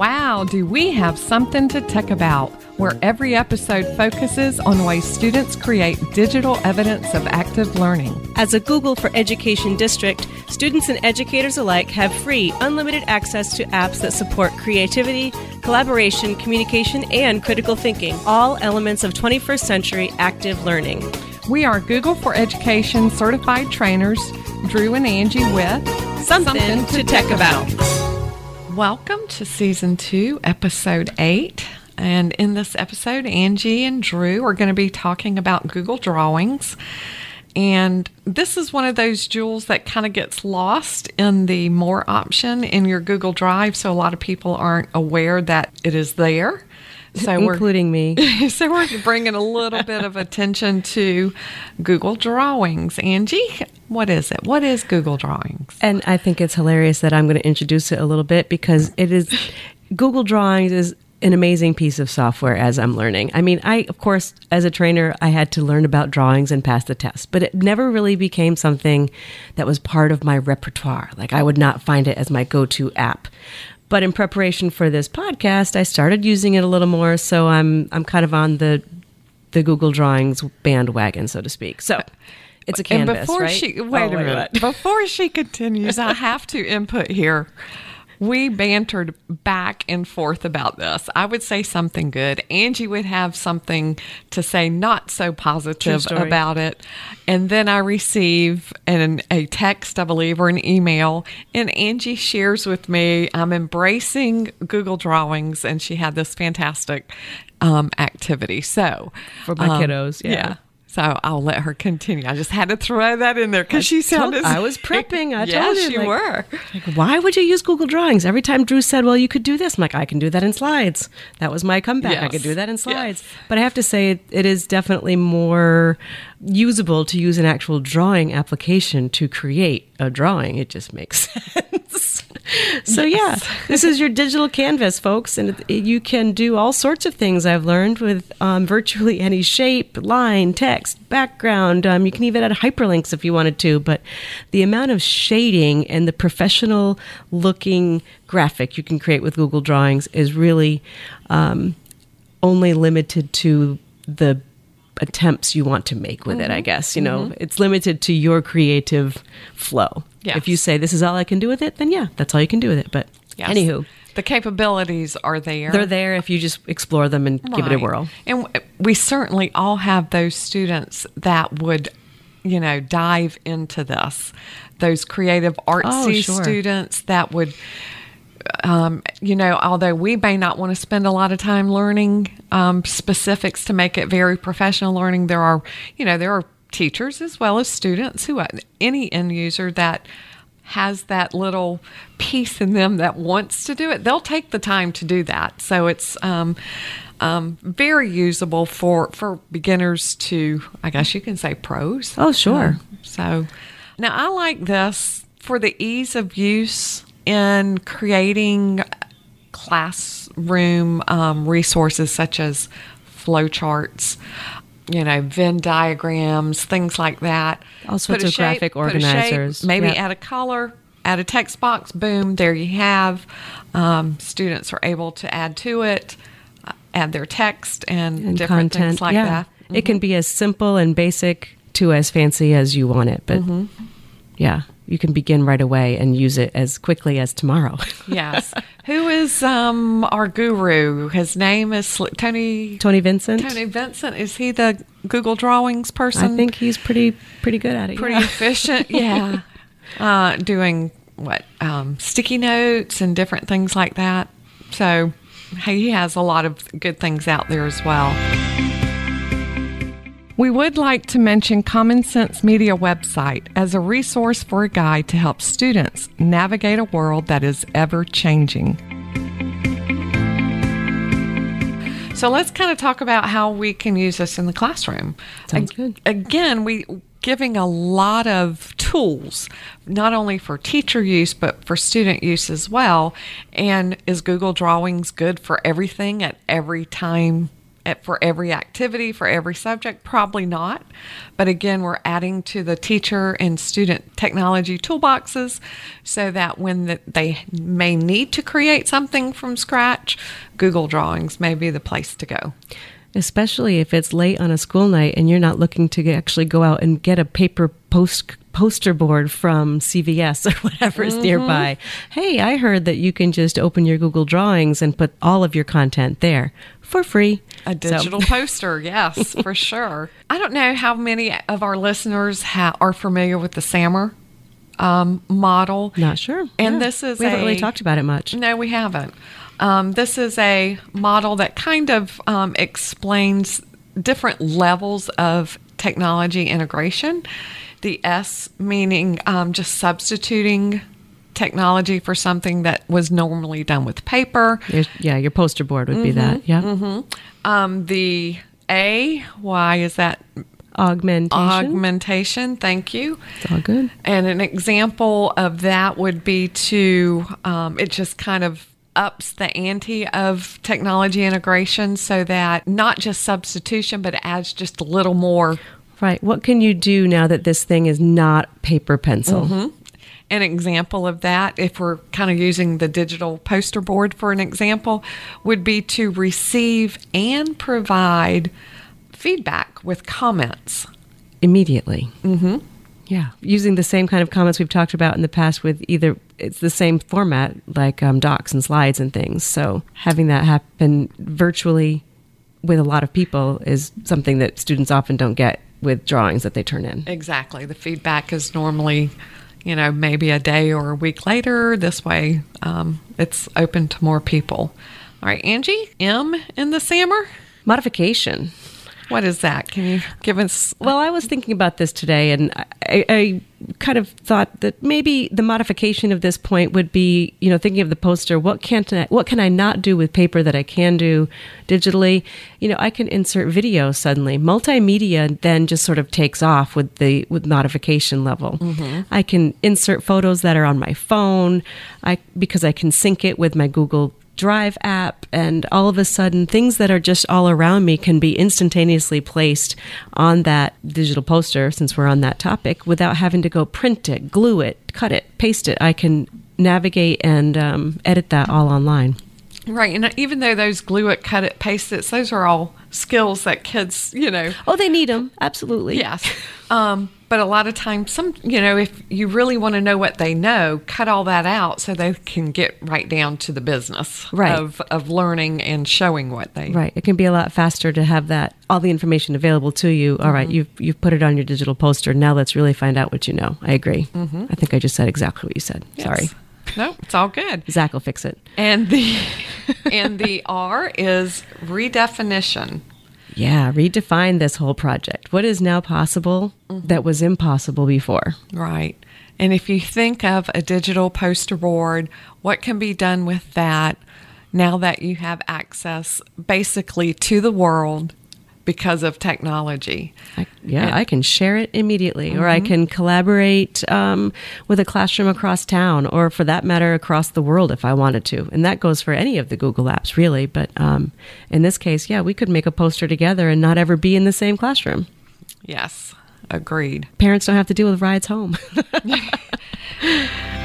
Wow, do we have something to tech about? Where every episode focuses on ways students create digital evidence of active learning. As a Google for Education district, students and educators alike have free, unlimited access to apps that support creativity, collaboration, communication, and critical thinking, all elements of 21st century active learning. We are Google for Education certified trainers, Drew and Angie with Something, Something to, to Tech About. Welcome to season two, episode eight. And in this episode, Angie and Drew are going to be talking about Google Drawings. And this is one of those jewels that kind of gets lost in the more option in your Google Drive. So a lot of people aren't aware that it is there. So including me. so we're bringing a little bit of attention to Google Drawings. Angie, what is it? What is Google Drawings? And I think it's hilarious that I'm going to introduce it a little bit because it is Google Drawings is an amazing piece of software as I'm learning. I mean, I, of course, as a trainer, I had to learn about drawings and pass the test, but it never really became something that was part of my repertoire. Like, I would not find it as my go to app. But in preparation for this podcast, I started using it a little more. So I'm, I'm kind of on the, the Google Drawings bandwagon, so to speak. So it's a canvas, and before right? She, wait oh, a minute. before she continues, I have to input here we bantered back and forth about this. I would say something good. Angie would have something to say not so positive about it. And then I receive an, a text, I believe, or an email, and Angie shares with me, I'm embracing Google Drawings, and she had this fantastic um, activity. So, for my um, kiddos, yeah. yeah. So I'll let her continue. I just had to throw that in there because she sounded. I was prepping. I yes, told you, you like, were. Like, why would you use Google Drawings? Every time Drew said, "Well, you could do this," I'm like, "I can do that in slides." That was my comeback. Yes. I could do that in slides. Yes. But I have to say, it, it is definitely more usable to use an actual drawing application to create a drawing. It just makes sense. So yeah, this is your digital canvas, folks, and it, you can do all sorts of things. I've learned with um, virtually any shape, line, text, background. Um, you can even add hyperlinks if you wanted to. But the amount of shading and the professional looking graphic you can create with Google Drawings is really um, only limited to the attempts you want to make with mm-hmm. it, I mm-hmm. guess. You know, mm-hmm. it's limited to your creative flow. Yes. If you say this is all I can do with it, then yeah, that's all you can do with it. But yes. anywho, the capabilities are there. They're there if you just explore them and right. give it a whirl. And we certainly all have those students that would, you know, dive into this. Those creative artsy oh, sure. students that would um, you know, although we may not want to spend a lot of time learning um, specifics to make it very professional learning, there are, you know, there are teachers as well as students who, any end user that has that little piece in them that wants to do it, they'll take the time to do that. So it's um, um, very usable for for beginners to, I guess you can say, pros. Oh, sure. Um, so now I like this for the ease of use in creating classroom um, resources such as flowcharts, you know, Venn diagrams, things like that. All sorts of shape, graphic organizers. Shape, maybe yep. add a color, add a text box, boom, there you have. Um, students are able to add to it, uh, add their text and, and different content. things like yeah. that. Mm-hmm. It can be as simple and basic to as fancy as you want it, but mm-hmm. yeah you can begin right away and use it as quickly as tomorrow. yes. Who is um, our guru? His name is Tony. Tony Vincent. Tony Vincent. Is he the Google Drawings person? I think he's pretty pretty good at it. Pretty yeah. efficient. Yeah. uh, doing what um, sticky notes and different things like that. So he has a lot of good things out there as well. We would like to mention Common Sense Media website as a resource for a guide to help students navigate a world that is ever changing. So let's kind of talk about how we can use this in the classroom. Sounds good. Again, we giving a lot of tools, not only for teacher use, but for student use as well. And is Google Drawings good for everything at every time for every activity, for every subject? Probably not. But again, we're adding to the teacher and student technology toolboxes so that when the, they may need to create something from scratch, Google Drawings may be the place to go especially if it's late on a school night and you're not looking to actually go out and get a paper post poster board from CVS or whatever is mm-hmm. nearby. Hey, I heard that you can just open your Google Drawings and put all of your content there for free. A digital so. poster, yes, for sure. I don't know how many of our listeners ha- are familiar with the SAMR um, model. Not sure. And yeah. this is we haven't a, really talked about it much. No, we haven't. Um, this is a model that kind of um, explains different levels of technology integration. The S meaning um, just substituting technology for something that was normally done with paper. Your, yeah, your poster board would mm-hmm, be that. Yeah. Mm-hmm. Um, the A, why is that? Augmentation. Augmentation, thank you. It's all good. And an example of that would be to, um, it just kind of ups the ante of technology integration so that not just substitution, but adds just a little more. Right. What can you do now that this thing is not paper pencil? Mm-hmm. An example of that, if we're kind of using the digital poster board for an example, would be to receive and provide feedback with comments immediately. Mm-hmm. Yeah, using the same kind of comments we've talked about in the past with either it's the same format like um, docs and slides and things. So having that happen virtually with a lot of people is something that students often don't get with drawings that they turn in. Exactly. The feedback is normally, you know, maybe a day or a week later. This way, um, it's open to more people. All right, Angie, M in the SAMR? Modification. What is that? Can you give us? Well, I was thinking about this today, and I, I, kind of thought that maybe the modification of this point would be, you know, thinking of the poster. What can't I, what can I not do with paper that I can do digitally? You know, I can insert video suddenly. Multimedia then just sort of takes off with the with modification level. Mm-hmm. I can insert photos that are on my phone. I because I can sync it with my Google Drive app, and all of a sudden, things that are just all around me can be instantaneously placed on that digital poster, since we're on that topic, without having to go print it, glue it, cut it, paste it. I can navigate and um, edit that all online. Right. And even though those glue it, cut it, paste it, those are all skills that kids, you know. Oh, they need them. Absolutely. Yes. Um, but a lot of times, some, you know, if you really want to know what they know, cut all that out so they can get right down to the business right. of, of learning and showing what they. Right. It can be a lot faster to have that, all the information available to you. All mm-hmm. right, you've, you've put it on your digital poster. Now let's really find out what you know. I agree. Mm-hmm. I think I just said exactly what you said. Yes. Sorry. No, it's all good. Zach will fix it. And the and the R is redefinition. Yeah, redefine this whole project. What is now possible mm-hmm. that was impossible before? Right. And if you think of a digital poster board, what can be done with that now that you have access basically to the world because of technology. I, yeah, and, I can share it immediately, mm-hmm. or I mm-hmm. can collaborate um, with a classroom across town, or for that matter, across the world if I wanted to. And that goes for any of the Google apps, really. But um, in this case, yeah, we could make a poster together and not ever be in the same classroom. Yes, agreed. Parents don't have to deal with rides home.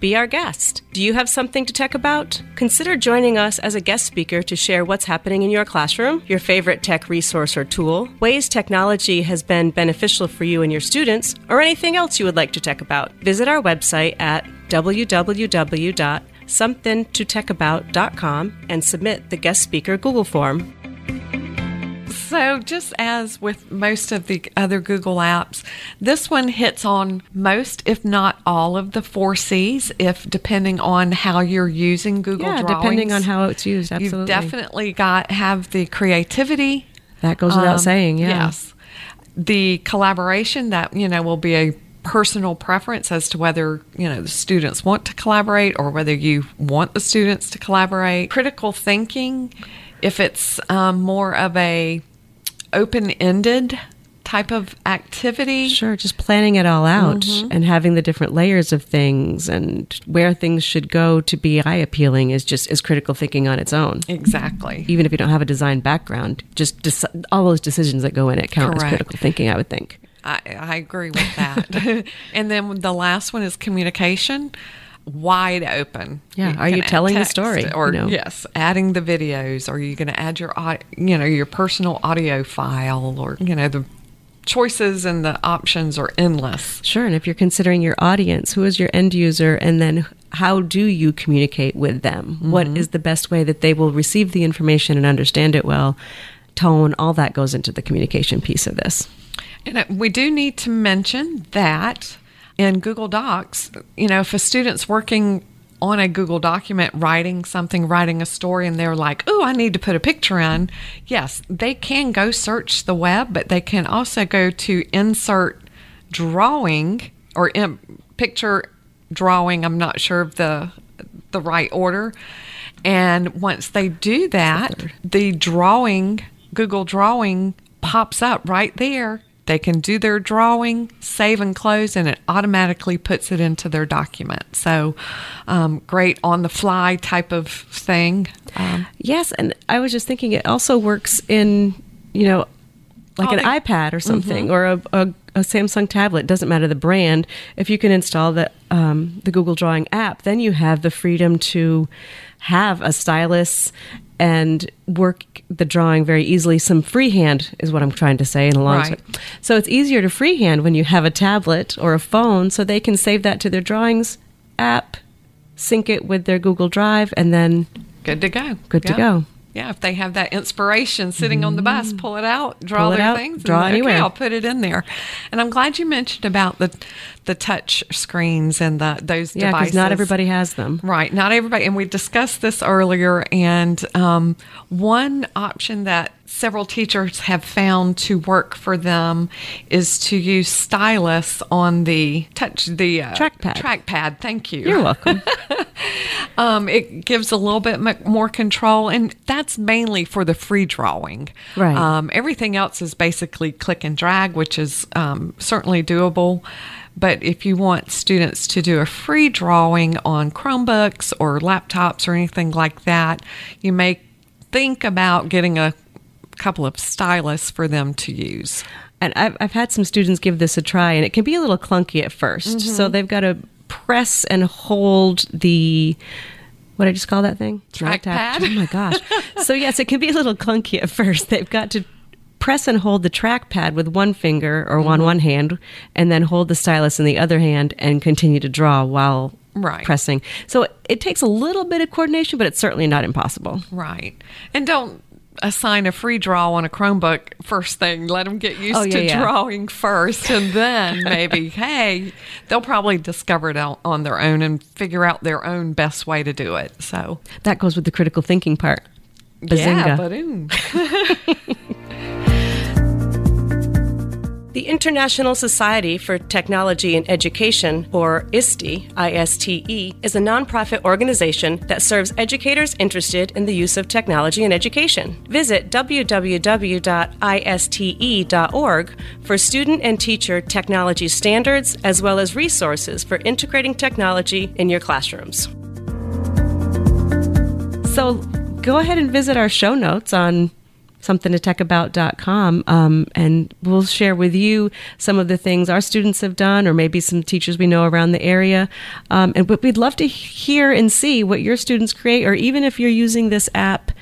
be our guest. Do you have something to tech about? Consider joining us as a guest speaker to share what's happening in your classroom, your favorite tech resource or tool, ways technology has been beneficial for you and your students, or anything else you would like to tech about. Visit our website at www.somethingtotechAbout.com and submit the guest speaker Google form. So, just as with most of the other Google apps, this one hits on most, if not all, of the four C's, if depending on how you're using Google yeah, Drawings. depending on how it's used, absolutely. You've definitely got have the creativity. That goes without um, saying, yeah. Yes. The collaboration that, you know, will be a personal preference as to whether you know the students want to collaborate or whether you want the students to collaborate critical thinking if it's um, more of a open ended type of activity. Sure, just planning it all out mm-hmm. and having the different layers of things and where things should go to be eye appealing is just is critical thinking on its own. Exactly. Even if you don't have a design background, just deci- all those decisions that go in it count Correct. as critical thinking, I would think. I, I agree with that. and then the last one is communication wide open. Yeah. You Are you telling the story? Or know? yes, adding the videos. Are you going to add your you know your personal audio file? Or you know the choices and the options are endless. Sure. And if you're considering your audience, who is your end user, and then how do you communicate with them? Mm-hmm. What is the best way that they will receive the information and understand it well? Tone, all that goes into the communication piece of this. And uh, we do need to mention that in Google Docs, you know, if a student's working on a Google document writing something, writing a story, and they're like, oh, I need to put a picture in, yes, they can go search the web, but they can also go to insert drawing or in, picture drawing. I'm not sure of the the right order. And once they do that, the drawing, Google Drawing pops up right there they can do their drawing, save and close, and it automatically puts it into their document. So, um, great on the fly type of thing. Um, yes, and I was just thinking it also works in, you know, like an the, iPad or something, mm-hmm. or a, a, a, Samsung tablet. Doesn't matter the brand. If you can install the um, the Google Drawing app, then you have the freedom to have a stylus and work the drawing very easily. Some freehand is what I'm trying to say in a long right. So it's easier to freehand when you have a tablet or a phone, so they can save that to their drawings app, sync it with their Google Drive, and then good to go. Good yep. to go yeah, if they have that inspiration sitting mm-hmm. on the bus, mm. pull it out, draw their out, things, draw and, anywhere. Okay, I'll put it in there. And I'm glad you mentioned about the the touch screens and the those yeah, devices. not everybody has them. Right, not everybody. And we discussed this earlier. And um, one option that several teachers have found to work for them is to use stylus on the touch the uh, trackpad. Trackpad. Thank you. You're welcome. um, it gives a little bit more control, and that's mainly for the free drawing. Right. Um, everything else is basically click and drag, which is um, certainly doable. But if you want students to do a free drawing on Chromebooks or laptops or anything like that, you may think about getting a couple of stylus for them to use. And I've, I've had some students give this a try, and it can be a little clunky at 1st mm-hmm. So they've got to press and hold the what did I just call that thing? Trackpad. Oh my gosh. so yes, it can be a little clunky at first. They've got to press and hold the trackpad with one finger or mm-hmm. on one hand, and then hold the stylus in the other hand and continue to draw while right. pressing. So it takes a little bit of coordination, but it's certainly not impossible. Right. And don't assign a free draw on a Chromebook first thing. Let them get used oh, yeah, to yeah. drawing first, and then maybe, hey, they'll probably discover it on their own and figure out their own best way to do it. So that goes with the critical thinking part. Bazinga. Yeah, The International Society for Technology and Education, or ISTE, I-S-T-E, is a nonprofit organization that serves educators interested in the use of technology in education. Visit www.iste.org for student and teacher technology standards as well as resources for integrating technology in your classrooms. So go ahead and visit our show notes on somethingtotechAbout.com, um, and we'll share with you some of the things our students have done, or maybe some teachers we know around the area. Um, and but we'd love to hear and see what your students create, or even if you're using this app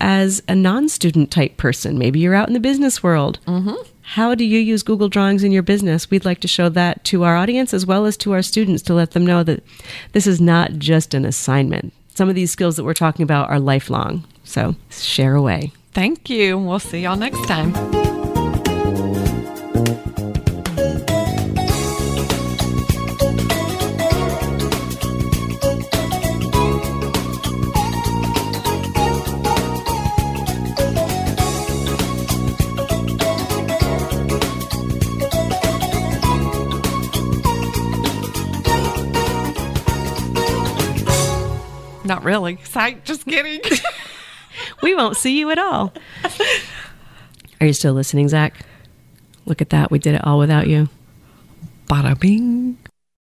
as a non-student type person, maybe you're out in the business world. Mm-hmm. How do you use Google Drawings in your business? We'd like to show that to our audience as well as to our students to let them know that this is not just an assignment. Some of these skills that we're talking about are lifelong. So share away. Thank you. We'll see y'all next time. Not really. Psych, just kidding. we won't see you at all. Are you still listening, Zach? Look at that. We did it all without you. Bada bing.